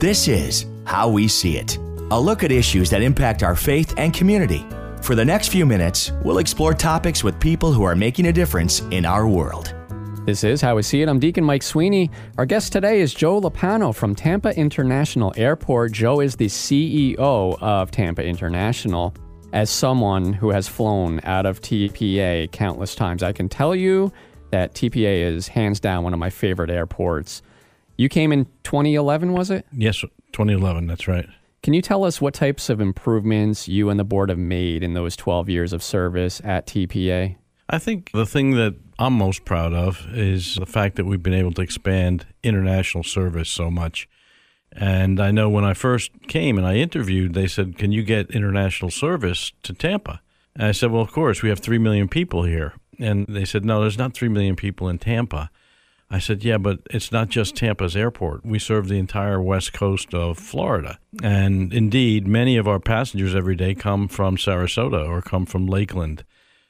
This is How We See It, a look at issues that impact our faith and community. For the next few minutes, we'll explore topics with people who are making a difference in our world. This is How We See It. I'm Deacon Mike Sweeney. Our guest today is Joe Lopano from Tampa International Airport. Joe is the CEO of Tampa International. As someone who has flown out of TPA countless times, I can tell you that TPA is hands down one of my favorite airports. You came in 2011, was it? Yes, 2011, that's right. Can you tell us what types of improvements you and the board have made in those 12 years of service at TPA? I think the thing that I'm most proud of is the fact that we've been able to expand international service so much. And I know when I first came and I interviewed, they said, Can you get international service to Tampa? And I said, Well, of course, we have 3 million people here. And they said, No, there's not 3 million people in Tampa. I said, Yeah, but it's not just Tampa's airport. We serve the entire west coast of Florida. And indeed, many of our passengers every day come from Sarasota or come from Lakeland.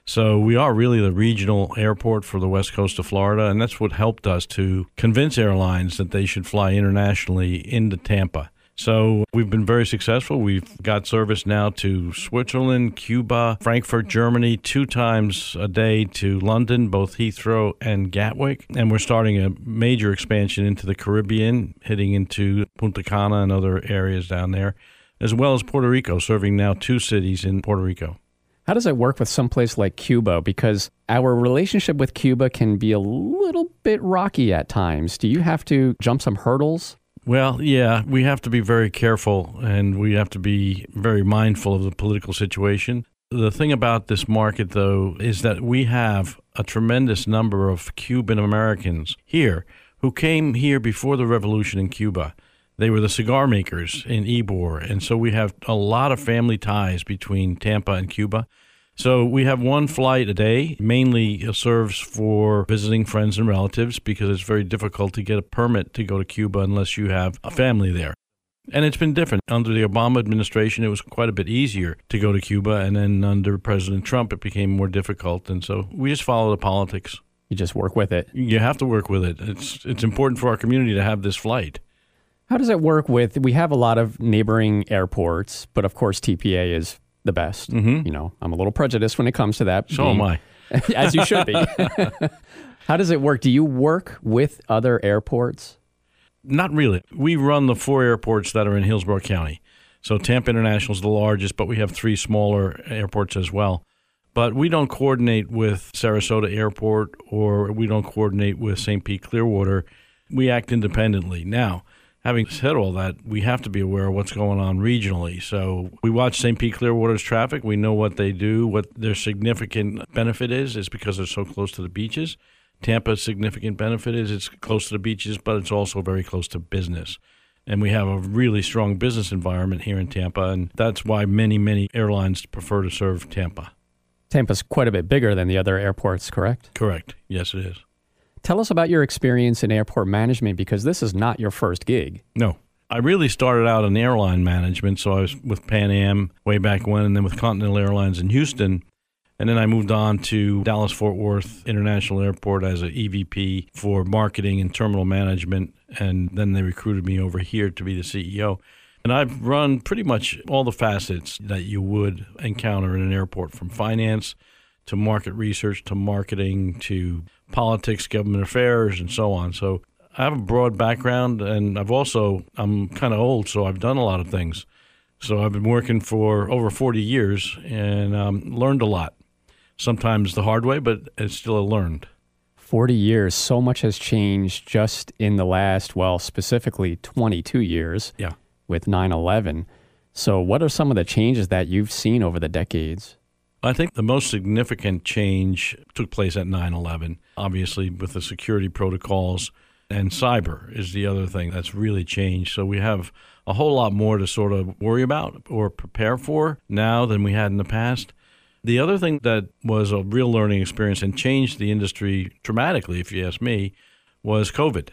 So we are really the regional airport for the west coast of Florida. And that's what helped us to convince airlines that they should fly internationally into Tampa. So we've been very successful. We've got service now to Switzerland, Cuba, Frankfurt, Germany, two times a day to London, both Heathrow and Gatwick. And we're starting a major expansion into the Caribbean, hitting into Punta Cana and other areas down there, as well as Puerto Rico, serving now two cities in Puerto Rico. How does it work with some place like Cuba? Because our relationship with Cuba can be a little bit rocky at times. Do you have to jump some hurdles? Well, yeah, we have to be very careful and we have to be very mindful of the political situation. The thing about this market, though, is that we have a tremendous number of Cuban Americans here who came here before the revolution in Cuba. They were the cigar makers in Ybor, and so we have a lot of family ties between Tampa and Cuba. So we have one flight a day, mainly serves for visiting friends and relatives because it's very difficult to get a permit to go to Cuba unless you have a family there. And it's been different. Under the Obama administration, it was quite a bit easier to go to Cuba. And then under President Trump, it became more difficult. And so we just follow the politics. You just work with it. You have to work with it. It's, it's important for our community to have this flight. How does it work with? We have a lot of neighboring airports, but of course, TPA is the best. Mm-hmm. You know, I'm a little prejudiced when it comes to that. So am I. as you should be. How does it work? Do you work with other airports? Not really. We run the four airports that are in Hillsborough County. So Tampa International is the largest, but we have three smaller airports as well. But we don't coordinate with Sarasota Airport or we don't coordinate with St. Pete Clearwater. We act independently. Now, Having said all that, we have to be aware of what's going on regionally. So we watch St. Pete Clearwater's traffic. We know what they do, what their significant benefit is, is because they're so close to the beaches. Tampa's significant benefit is it's close to the beaches, but it's also very close to business. And we have a really strong business environment here in Tampa, and that's why many, many airlines prefer to serve Tampa. Tampa's quite a bit bigger than the other airports, correct? Correct. Yes, it is. Tell us about your experience in airport management because this is not your first gig. No. I really started out in airline management. So I was with Pan Am way back when, and then with Continental Airlines in Houston. And then I moved on to Dallas Fort Worth International Airport as an EVP for marketing and terminal management. And then they recruited me over here to be the CEO. And I've run pretty much all the facets that you would encounter in an airport from finance to market research to marketing to politics, government affairs, and so on. So I have a broad background, and I've also, I'm kind of old, so I've done a lot of things. So I've been working for over 40 years and um, learned a lot. Sometimes the hard way, but it's still a learned. 40 years, so much has changed just in the last, well, specifically 22 years yeah. with 9 11. So, what are some of the changes that you've seen over the decades? I think the most significant change took place at 9 11, obviously, with the security protocols. And cyber is the other thing that's really changed. So we have a whole lot more to sort of worry about or prepare for now than we had in the past. The other thing that was a real learning experience and changed the industry dramatically, if you ask me, was COVID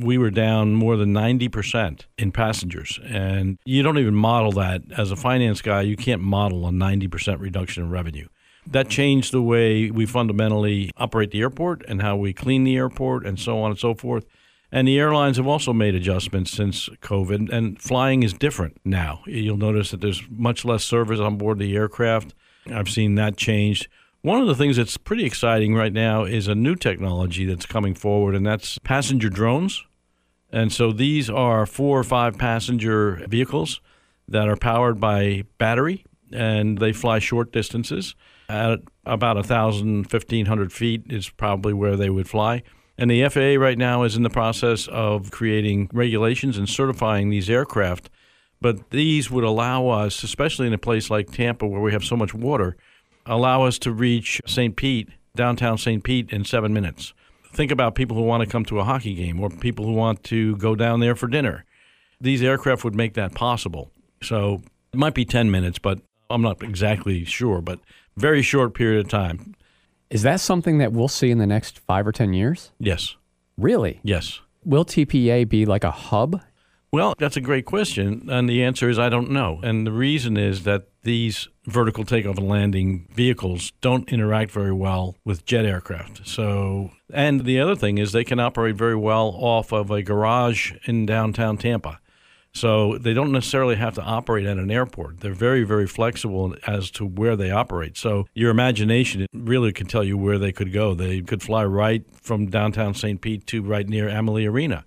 we were down more than 90% in passengers. And you don't even model that as a finance guy, you can't model a 90% reduction in revenue. That changed the way we fundamentally operate the airport and how we clean the airport and so on and so forth. And the airlines have also made adjustments since COVID, and flying is different now. You'll notice that there's much less service on board the aircraft. I've seen that change. One of the things that's pretty exciting right now is a new technology that's coming forward, and that's passenger drones. And so these are four or five passenger vehicles that are powered by battery, and they fly short distances. At about 1,000, 1,500 feet is probably where they would fly. And the FAA right now is in the process of creating regulations and certifying these aircraft. But these would allow us, especially in a place like Tampa where we have so much water, allow us to reach St. Pete, downtown St. Pete, in seven minutes. Think about people who want to come to a hockey game or people who want to go down there for dinner. These aircraft would make that possible. So it might be 10 minutes, but I'm not exactly sure, but very short period of time. Is that something that we'll see in the next five or 10 years? Yes. Really? Yes. Will TPA be like a hub? Well, that's a great question. And the answer is I don't know. And the reason is that these vertical takeoff and landing vehicles don't interact very well with jet aircraft. So, and the other thing is they can operate very well off of a garage in downtown Tampa. So they don't necessarily have to operate at an airport. They're very, very flexible as to where they operate. So your imagination really can tell you where they could go. They could fly right from downtown St. Pete to right near Amalie Arena.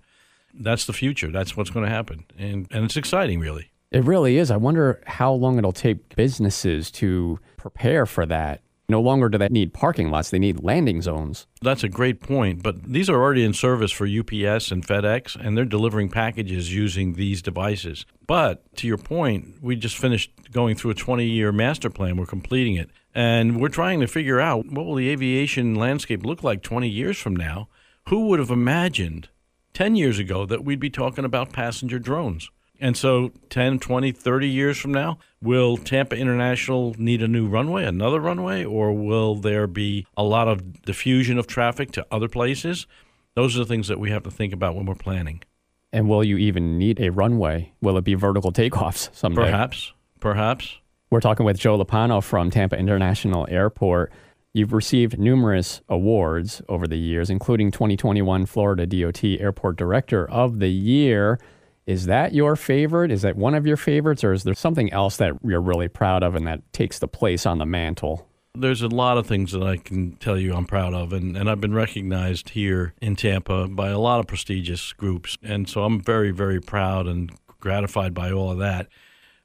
That's the future. That's what's going to happen. And, and it's exciting, really. It really is. I wonder how long it'll take businesses to prepare for that. No longer do they need parking lots, they need landing zones. That's a great point. But these are already in service for UPS and FedEx, and they're delivering packages using these devices. But to your point, we just finished going through a 20 year master plan. We're completing it. And we're trying to figure out what will the aviation landscape look like 20 years from now? Who would have imagined 10 years ago that we'd be talking about passenger drones? And so 10, 20, 30 years from now, will Tampa International need a new runway, another runway, or will there be a lot of diffusion of traffic to other places? Those are the things that we have to think about when we're planning. And will you even need a runway? Will it be vertical takeoffs someday? Perhaps. Perhaps. We're talking with Joe Lopano from Tampa International Airport. You've received numerous awards over the years, including 2021 Florida DOT Airport Director of the Year. Is that your favorite? Is that one of your favorites, or is there something else that you're really proud of and that takes the place on the mantle? There's a lot of things that I can tell you I'm proud of, and, and I've been recognized here in Tampa by a lot of prestigious groups. And so I'm very, very proud and gratified by all of that.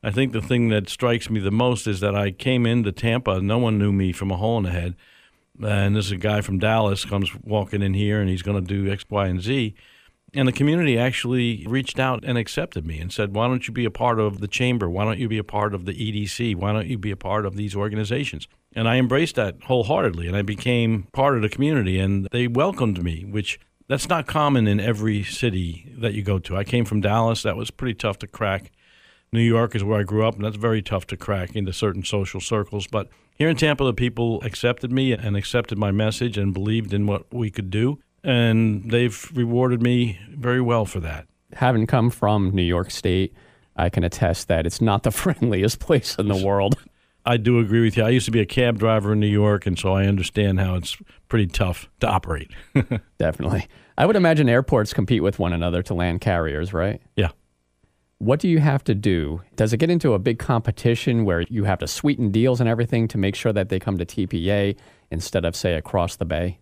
I think the thing that strikes me the most is that I came into Tampa, no one knew me from a hole in the head. And there's a guy from Dallas comes walking in here and he's going to do X, Y, and Z. And the community actually reached out and accepted me and said, Why don't you be a part of the chamber? Why don't you be a part of the EDC? Why don't you be a part of these organizations? And I embraced that wholeheartedly and I became part of the community and they welcomed me, which that's not common in every city that you go to. I came from Dallas, that was pretty tough to crack. New York is where I grew up, and that's very tough to crack into certain social circles. But here in Tampa, the people accepted me and accepted my message and believed in what we could do and they've rewarded me very well for that. Having come from New York State, I can attest that it's not the friendliest place in the world. I do agree with you. I used to be a cab driver in New York, and so I understand how it's pretty tough to operate. Definitely. I would imagine airports compete with one another to land carriers, right? Yeah. What do you have to do? Does it get into a big competition where you have to sweeten deals and everything to make sure that they come to TPA instead of, say, across the bay?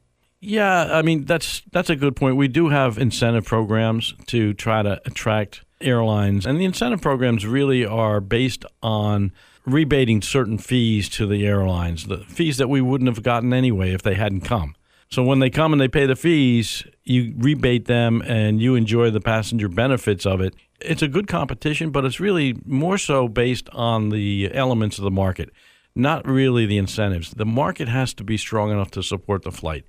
Yeah, I mean that's that's a good point. We do have incentive programs to try to attract airlines, and the incentive programs really are based on rebating certain fees to the airlines, the fees that we wouldn't have gotten anyway if they hadn't come. So when they come and they pay the fees, you rebate them and you enjoy the passenger benefits of it. It's a good competition, but it's really more so based on the elements of the market, not really the incentives. The market has to be strong enough to support the flight.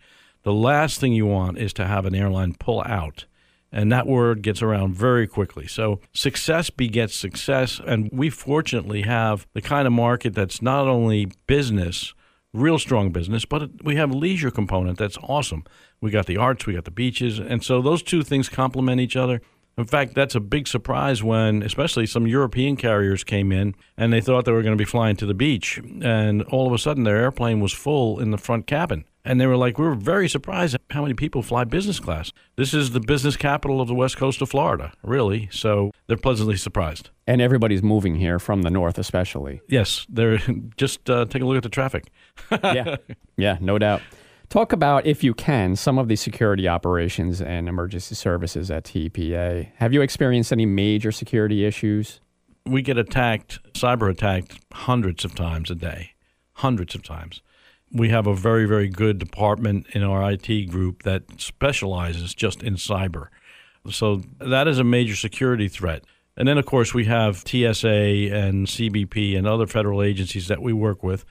The last thing you want is to have an airline pull out. And that word gets around very quickly. So success begets success. And we fortunately have the kind of market that's not only business, real strong business, but we have leisure component that's awesome. We got the arts, we got the beaches. And so those two things complement each other. In fact, that's a big surprise when, especially some European carriers came in and they thought they were going to be flying to the beach. And all of a sudden, their airplane was full in the front cabin And they were like, we were very surprised at how many people fly business class. This is the business capital of the west coast of Florida, really. So they're pleasantly surprised. And everybody's moving here from the north, especially. Yes, they're just uh, take a look at the traffic. yeah, yeah, no doubt. Talk about, if you can, some of the security operations and emergency services at TPA. Have you experienced any major security issues? We get attacked, cyber attacked, hundreds of times a day, hundreds of times. We have a very, very good department in our IT group that specializes just in cyber. So that is a major security threat. And then, of course, we have TSA and CBP and other federal agencies that we work with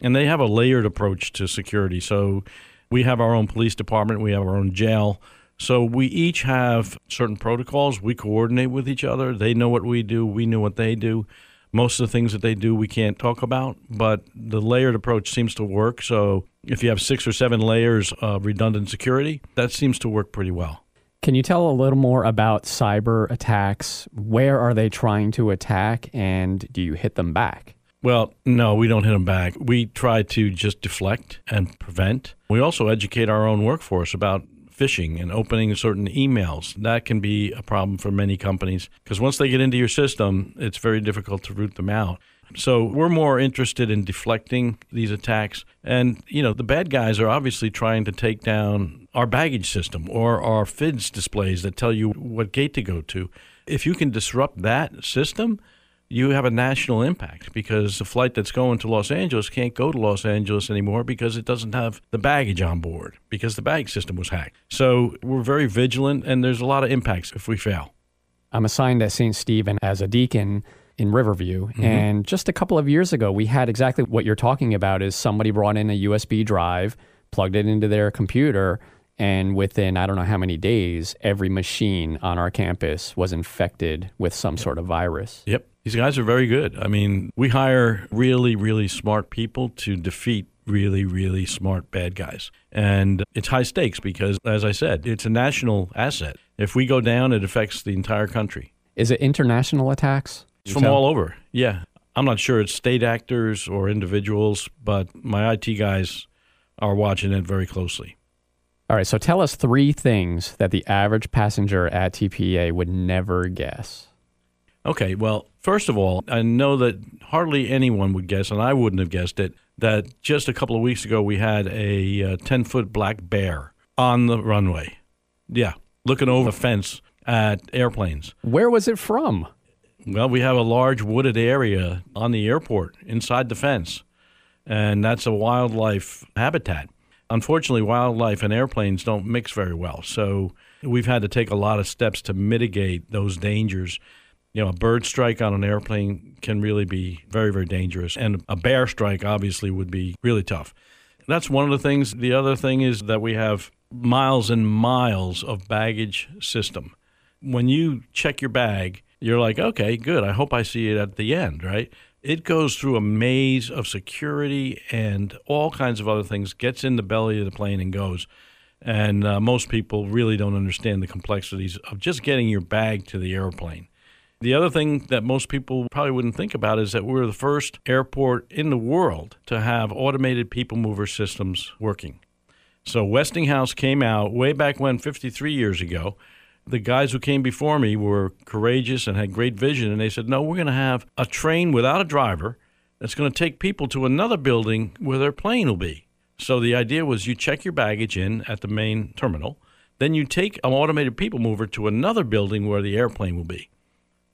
and they have a layered approach to security. So we have our own police department, we have our own jail. So we each have certain protocols. We coordinate with each other. They know what we do, we know what they do. Most of the things that they do we can't talk about, but the layered approach seems to work. So if you have six or seven layers of redundant security, that seems to work pretty well. Can you tell a little more about cyber attacks? Where are they trying to attack, and do you hit them back? Well, no, we don't hit them back. We try to just deflect and prevent. We also educate our own workforce about phishing and opening certain emails. That can be a problem for many companies because once they get into your system, it's very difficult to root them out. So we're more interested in deflecting these attacks. And, you know, the bad guys are obviously trying to take down our baggage system or our FIDS displays that tell you what gate to go to. If you can disrupt that system, you have a national impact because the flight that's going to Los Angeles can't go to Los Angeles anymore because it doesn't have the baggage on board because the bag system was hacked. So we're very vigilant and there's a lot of impacts if we fail. I'm assigned at St. Stephen as a deacon in Riverview. Mm-hmm. And just a couple of years ago, we had exactly what you're talking about is somebody brought in a USB drive, plugged it into their computer, and within I don't know how many days, every machine on our campus was infected with some sort of virus. Yep. These guys are very good. I mean, we hire really, really smart people to defeat really, really smart bad guys. And it's high stakes because, as I said, it's a national asset. If we go down, it affects the entire country. Is it international attacks? It's from all over. Yeah. I'm not sure it's state actors or individuals, but my IT guys are watching it very closely. All right. So tell us three things that the average passenger at TPA would never guess. Okay, well, first of all, I know that hardly anyone would guess, and I wouldn't have guessed it, that just a couple of weeks ago we had a 10 uh, foot black bear on the runway. Yeah, looking over a fence at airplanes. Where was it from? Well, we have a large wooded area on the airport inside the fence, and that's a wildlife habitat. Unfortunately, wildlife and airplanes don't mix very well, so we've had to take a lot of steps to mitigate those dangers you know, a bird strike on an airplane can really be very, very dangerous. And a bear strike obviously would be really tough. That's one of the things. The other thing is that we have miles and miles of baggage system. When you check your bag, you're like, okay, good. I hope I see it at the end, right? It goes through a maze of security and all kinds of other things, gets in the belly of the plane and goes. And uh, most people really don't understand the complexities of just getting your bag to the airplane. The other thing that most people probably wouldn't think about is that we're the first airport in the world to have automated people mover systems working. So Westinghouse came out way back when, 53 years ago. The guys who came before me were courageous and had great vision, and they said, No, we're going to have a train without a driver that's going to take people to another building where their plane will be. So the idea was you check your baggage in at the main terminal, then you take an automated people mover to another building where the airplane will be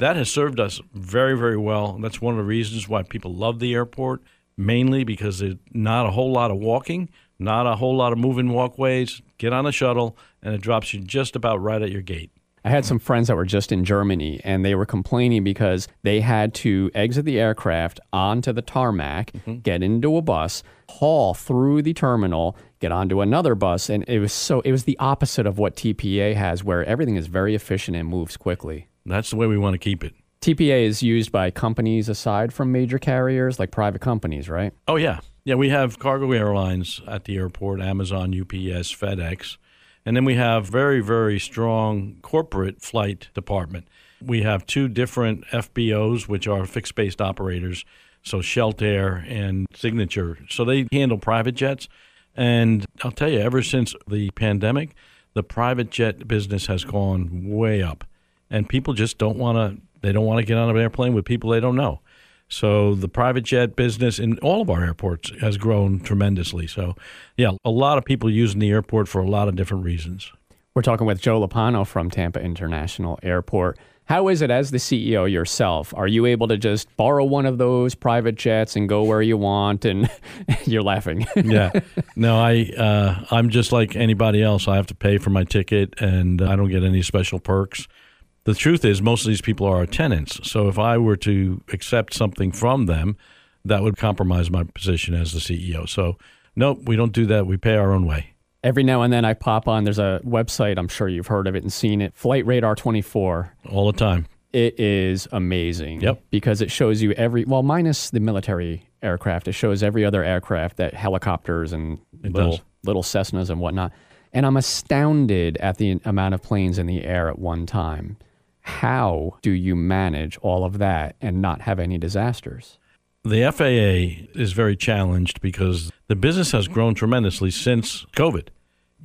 that has served us very, very well. That's one of the reasons why people love the airport, mainly because there's not a whole lot of walking, not a whole lot of moving walkways. Get on a shuttle, and it drops you just about right at your gate. I had some friends that were just in Germany and they were complaining because they had to exit the aircraft onto the tarmac, mm-hmm. get into a bus, haul through the terminal, get onto another bus. And it was so, it was the opposite of what TPA has, where everything is very efficient and moves quickly. That's the way we want to keep it. TPA is used by companies aside from major carriers, like private companies, right? Oh, yeah. Yeah, we have cargo airlines at the airport Amazon, UPS, FedEx. And then we have very, very strong corporate flight department. We have two different FBOs, which are fixed based operators. So Sheltair and Signature. So they handle private jets. And I'll tell you, ever since the pandemic, the private jet business has gone way up, and people just don't want to. They don't want to get on an airplane with people they don't know. So the private jet business in all of our airports has grown tremendously. So, yeah, a lot of people using the airport for a lot of different reasons. We're talking with Joe Lopano from Tampa International Airport. How is it as the CEO yourself? Are you able to just borrow one of those private jets and go where you want? And you're laughing. yeah, no, I uh, I'm just like anybody else. I have to pay for my ticket, and I don't get any special perks. The truth is, most of these people are our tenants. So if I were to accept something from them, that would compromise my position as the CEO. So, nope, we don't do that. We pay our own way. Every now and then I pop on, there's a website, I'm sure you've heard of it and seen it, Flight Radar 24. All the time. It is amazing. Yep. Because it shows you every, well, minus the military aircraft, it shows every other aircraft that helicopters and It little, does. little Cessnas and whatnot. And I'm astounded at the amount of planes in the air at one time. How do you manage all of that and not have any disasters? The FAA is very challenged because the business has grown tremendously since COVID.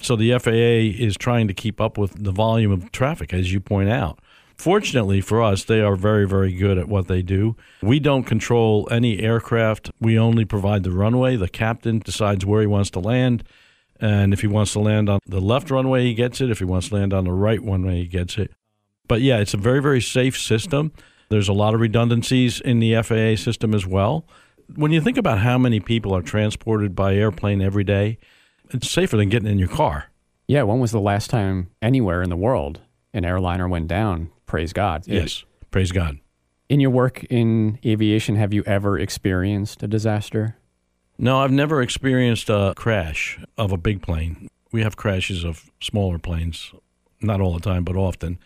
So the FAA is trying to keep up with the volume of traffic, as you point out. Fortunately for us, they are very, very good at what they do. We don't control any aircraft. We only provide the runway. The captain decides where he wants to land. And if he wants to land on the left runway, he gets it. If he wants to land on the right runway, he gets it. But yeah, it's a very, very safe system. There's a lot of redundancies in the FAA system as well. When you think about how many people are transported by airplane every day, it's safer than getting in your car. Yeah, when was the last time anywhere in the world an airliner went down? Praise God. Yes. Praise God. In your work in aviation, have you ever experienced a disaster? No, I've never experienced a crash of a big plane. We have crashes of smaller planes, not all the time, but often.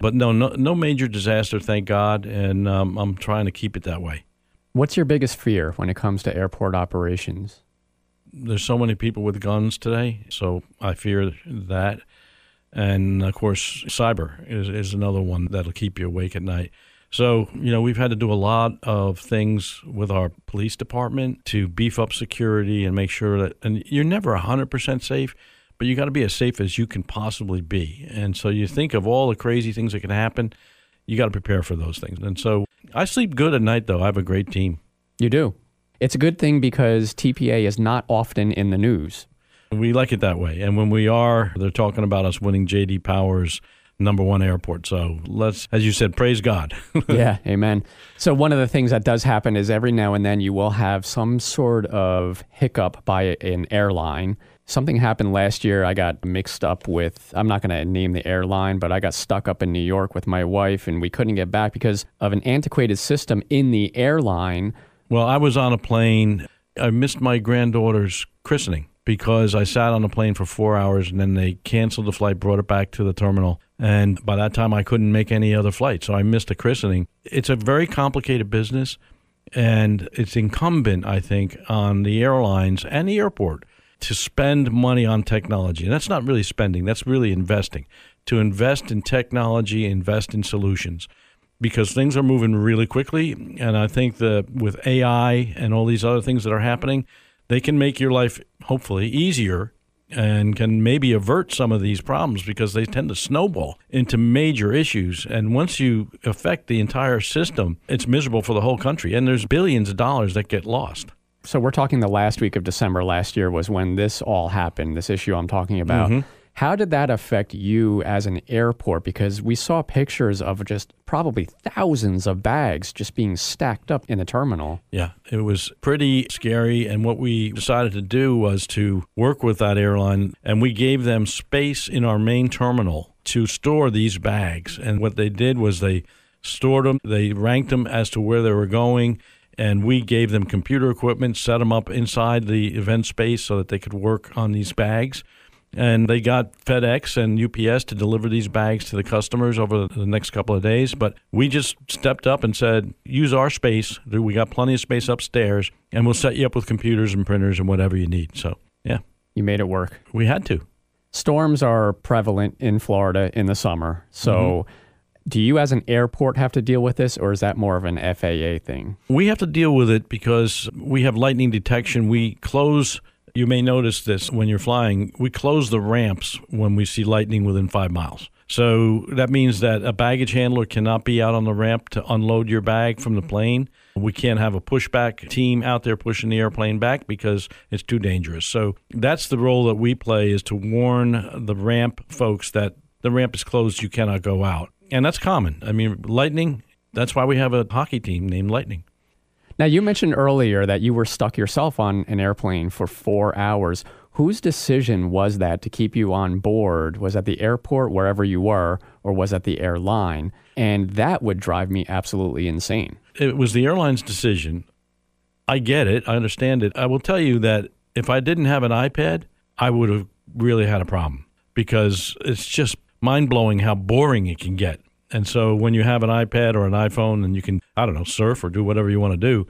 But no, no, no major disaster, thank God, and um, I'm trying to keep it that way. What's your biggest fear when it comes to airport operations? There's so many people with guns today, so I fear that. And of course, cyber is, is another one that'll keep you awake at night. So, you know, we've had to do a lot of things with our police department to beef up security and make sure that, and you're never 100% safe, but you got to be as safe as you can possibly be. And so you think of all the crazy things that can happen, you got to prepare for those things. And so I sleep good at night, though. I have a great team. You do. It's a good thing because TPA is not often in the news. We like it that way. And when we are, they're talking about us winning JD Power's number one airport. So let's, as you said, praise God. yeah, amen. So, one of the things that does happen is every now and then you will have some sort of hiccup by an airline. Something happened last year. I got mixed up with, I'm not going to name the airline, but I got stuck up in New York with my wife and we couldn't get back because of an antiquated system in the airline. well, I was on a plane. I missed my granddaughter's christening because I sat on a plane for four hours and then they canceled the flight, brought it back to the terminal. And by that time, I couldn't make any other flight. So I missed a christening. It's a very complicated business. And it's incumbent, I think, on the airlines and the airport to spend money on technology. And that's not really spending, that's really investing. To invest in technology, invest in solutions because things are moving really quickly. And I think that with AI and all these other things that are happening, they can make your life hopefully easier and can maybe avert some of these problems because they tend to snowball into major issues. And once you affect the entire system, it's miserable for the whole country. And there's billions of dollars that get lost. So, we're talking the last week of December last year was when this all happened, this issue I'm talking about. Mm-hmm. How did that affect you as an airport? Because we saw pictures of just probably thousands of bags just being stacked up in the terminal. Yeah, it was pretty scary. And what we decided to do was to work with that airline, and we gave them space in our main terminal to store these bags. And what they did was they stored them, they ranked them as to where they were going. And we gave them computer equipment, set them up inside the event space so that they could work on these bags. And they got FedEx and UPS to deliver these bags to the customers over the next couple of days. But we just stepped up and said, use our space. We got plenty of space upstairs, and we'll set you up with computers and printers and whatever you need. So, yeah, You made it work. we had to. Storms are prevalent in Florida in the summer. So, mm-hmm. Do you as an airport have to deal with this, or is that more of an FAA thing? We have to deal with it because we have lightning detection. We close You may notice this when you're flying. We close the ramps when we see lightning within five miles. So that means that a baggage handler cannot be out on the ramp to unload your bag from the plane. We can't have a pushback team out there pushing the airplane back because it's too dangerous. So that's the role that we play is to warn the ramp folks that the ramp is closed, you cannot go out. And that's common. I mean, lightning, that's why we have a hockey team named Lightning. Now, you mentioned earlier that you were stuck yourself on an airplane for four hours. Whose decision was that to keep you on board? Was at the airport, wherever you were, or was at the airline? And that would drive me absolutely insane. It was the airline's decision. I get it. I understand it. I will tell you that if I didn't have an iPad, I would have really had a problem because it's just mind blowing how boring it can get. And so when you have an iPad or an iPhone and you can, I don't know, surf or do whatever you want to do,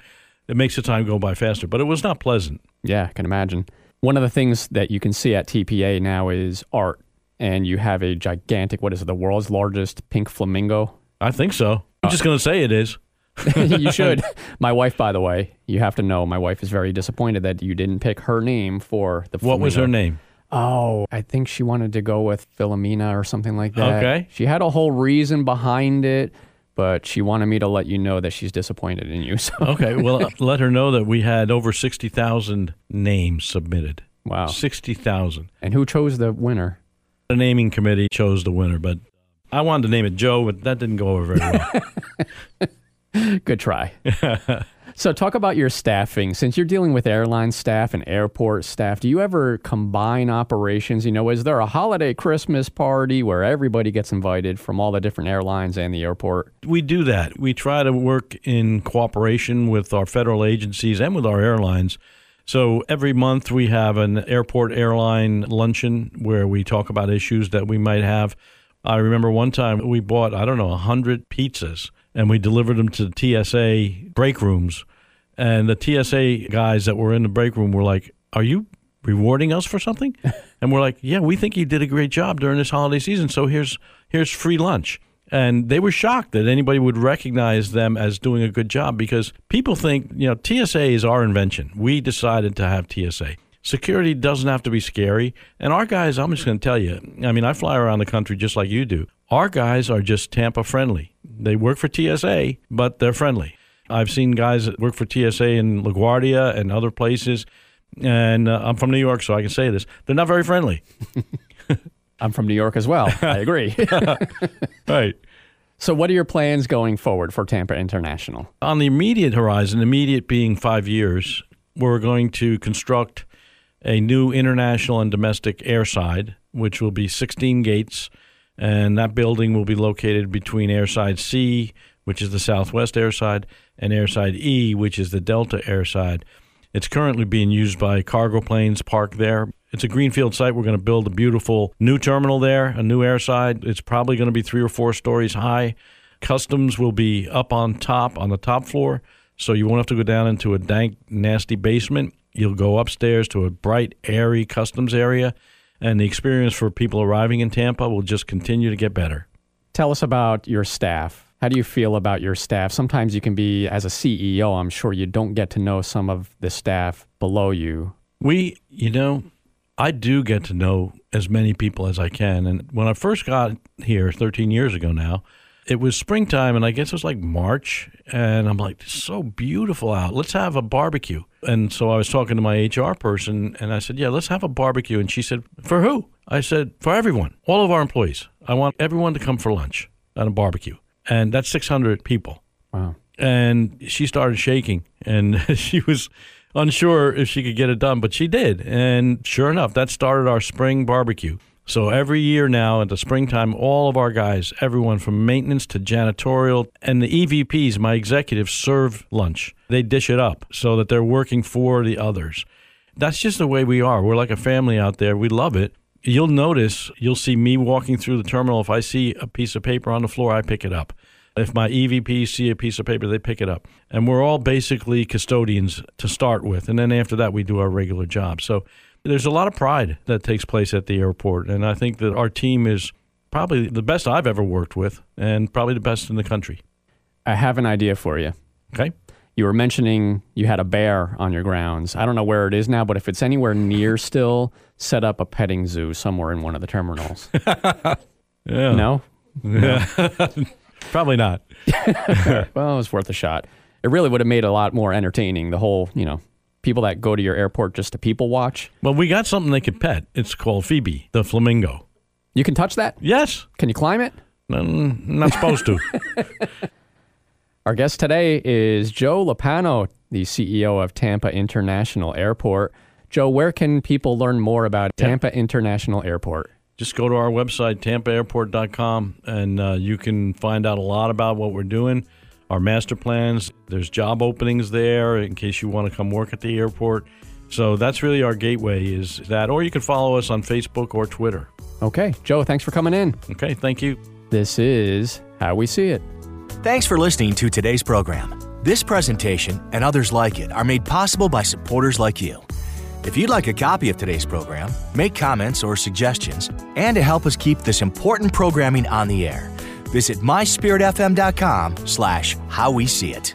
it makes the time go by faster. But it was not pleasant. Yeah, I can imagine. One of the things that you can see at TPA now is art, and you have a gigantic, what is it, the world's largest pink flamingo? I think so. I'm just going to say it is. you should. My wife, by the way, you have to know, my wife is very disappointed that you didn't pick her name for the flamingo. What was her name? Oh, I think she wanted to go with Philomena or something like that. Okay. She had a whole reason behind it, but she wanted me to let you know that she's disappointed in you. So. Okay, well, uh, let her know that we had over 60,000 names submitted. Wow. 60,000. And who chose the winner? The naming committee chose the winner, but I wanted to name it Joe, but that didn't go over very well. Good try. So, talk about your staffing. Since you're dealing with airline staff and airport staff, do you ever combine operations? You know, is there a holiday Christmas party where everybody gets invited from all the different airlines and the airport? We do that. We try to work in cooperation with our federal agencies and with our airlines. So, every month we have an airport airline luncheon where we talk about issues that we might have. I remember one time we bought, I don't know, 100 pizzas and we delivered them to the TSA break rooms and the TSA guys that were in the break room were like, "Are you rewarding us for something?" and we're like, "Yeah, we think you did a great job during this holiday season, so here's here's free lunch." And they were shocked that anybody would recognize them as doing a good job because people think, you know, TSA is our invention. We decided to have TSA. Security doesn't have to be scary. And our guys, I'm just going to tell you, I mean, I fly around the country just like you do. Our guys are just Tampa friendly. They work for TSA, but they're friendly. I've seen guys that work for TSA in LaGuardia and other places, and uh, I'm from New York, so I can say this. They're not very friendly. I'm from New York as well. I agree. right. So, what are your plans going forward for Tampa International? On the immediate horizon, immediate being five years, we're going to construct a new international and domestic airside, which will be 16 gates, and that building will be located between airside C, which is the southwest airside, and airside E, which is the Delta airside. It's currently being used by cargo planes parked there. It's a greenfield site. We're going to build a beautiful new terminal there, a new airside. It's probably going to be three or four stories high. Customs will be up on top, on the top floor, so you won't have to go down into a dank, nasty basement. You'll go upstairs to a bright, airy customs area, and the experience for people arriving in Tampa will just continue to get better. Tell us about your staff. How do you feel about your staff? Sometimes you can be, as a CEO, I'm sure you don't get to know some of the staff below you. We, you know, I do get to know as many people as I can. And when I first got here 13 years ago now, it was springtime, and I guess it was like March. And I'm like, it's so beautiful out. Let's have a barbecue. And so I was talking to my HR person, and I said, yeah, let's have a barbecue. And she said, for who? I said, for everyone, all of our employees. I want everyone to come for lunch at a barbecue and that's 600 people. Wow. And she started shaking, and she was unsure if she could get it done, but she did. And sure enough, that started our spring barbecue. So every year now at the springtime, all of our guys, everyone from maintenance to janitorial, and the EVPs, my executives, serve lunch. They dish it up so that they're working for the others. That's just the way we are. We're like a family out there. We love it. You'll notice, you'll see me walking through the terminal. If I see a piece of paper on the floor, I pick it up. If my EVPs see a piece of paper, they pick it up. And we're all basically custodians to start with. And then after that, we do our regular job. So there's a lot of pride that takes place at the airport. And I think that our team is probably the best I've ever worked with and probably the best in the country. I have an idea for you. Okay. You were mentioning you had a bear on your grounds. I don't know where it is now, but if it's anywhere near still, set up a petting zoo somewhere in one of the terminals. Yeah. No? Probably not. Well, it was worth a shot. It really would have made a lot more entertaining. The whole, you know, people that go to your airport just to people watch. Well, we got something they could pet. It's called Phoebe, the flamingo. You can touch that? Yes. Can you climb it? Mm, not supposed to. Our guest today is Joe Lopano, the CEO of Tampa International Airport. Joe, where can people learn more about Tampa International Airport? Just go to our website, tampaairport.com, and uh, you can find out a lot about what we're doing, our master plans. There's job openings there in case you want to come work at the airport. So that's really our gateway is that, or you can follow us on Facebook or Twitter. Okay, Joe, thanks for coming in. Okay, thank you. This is How We See It. Thanks for listening to today's program. This presentation and others like it are made possible by supporters like you. If you'd like a copy of today's program, make comments or suggestions, and to help us keep this important programming on the air, visit myspiritfm.com slash how we see it.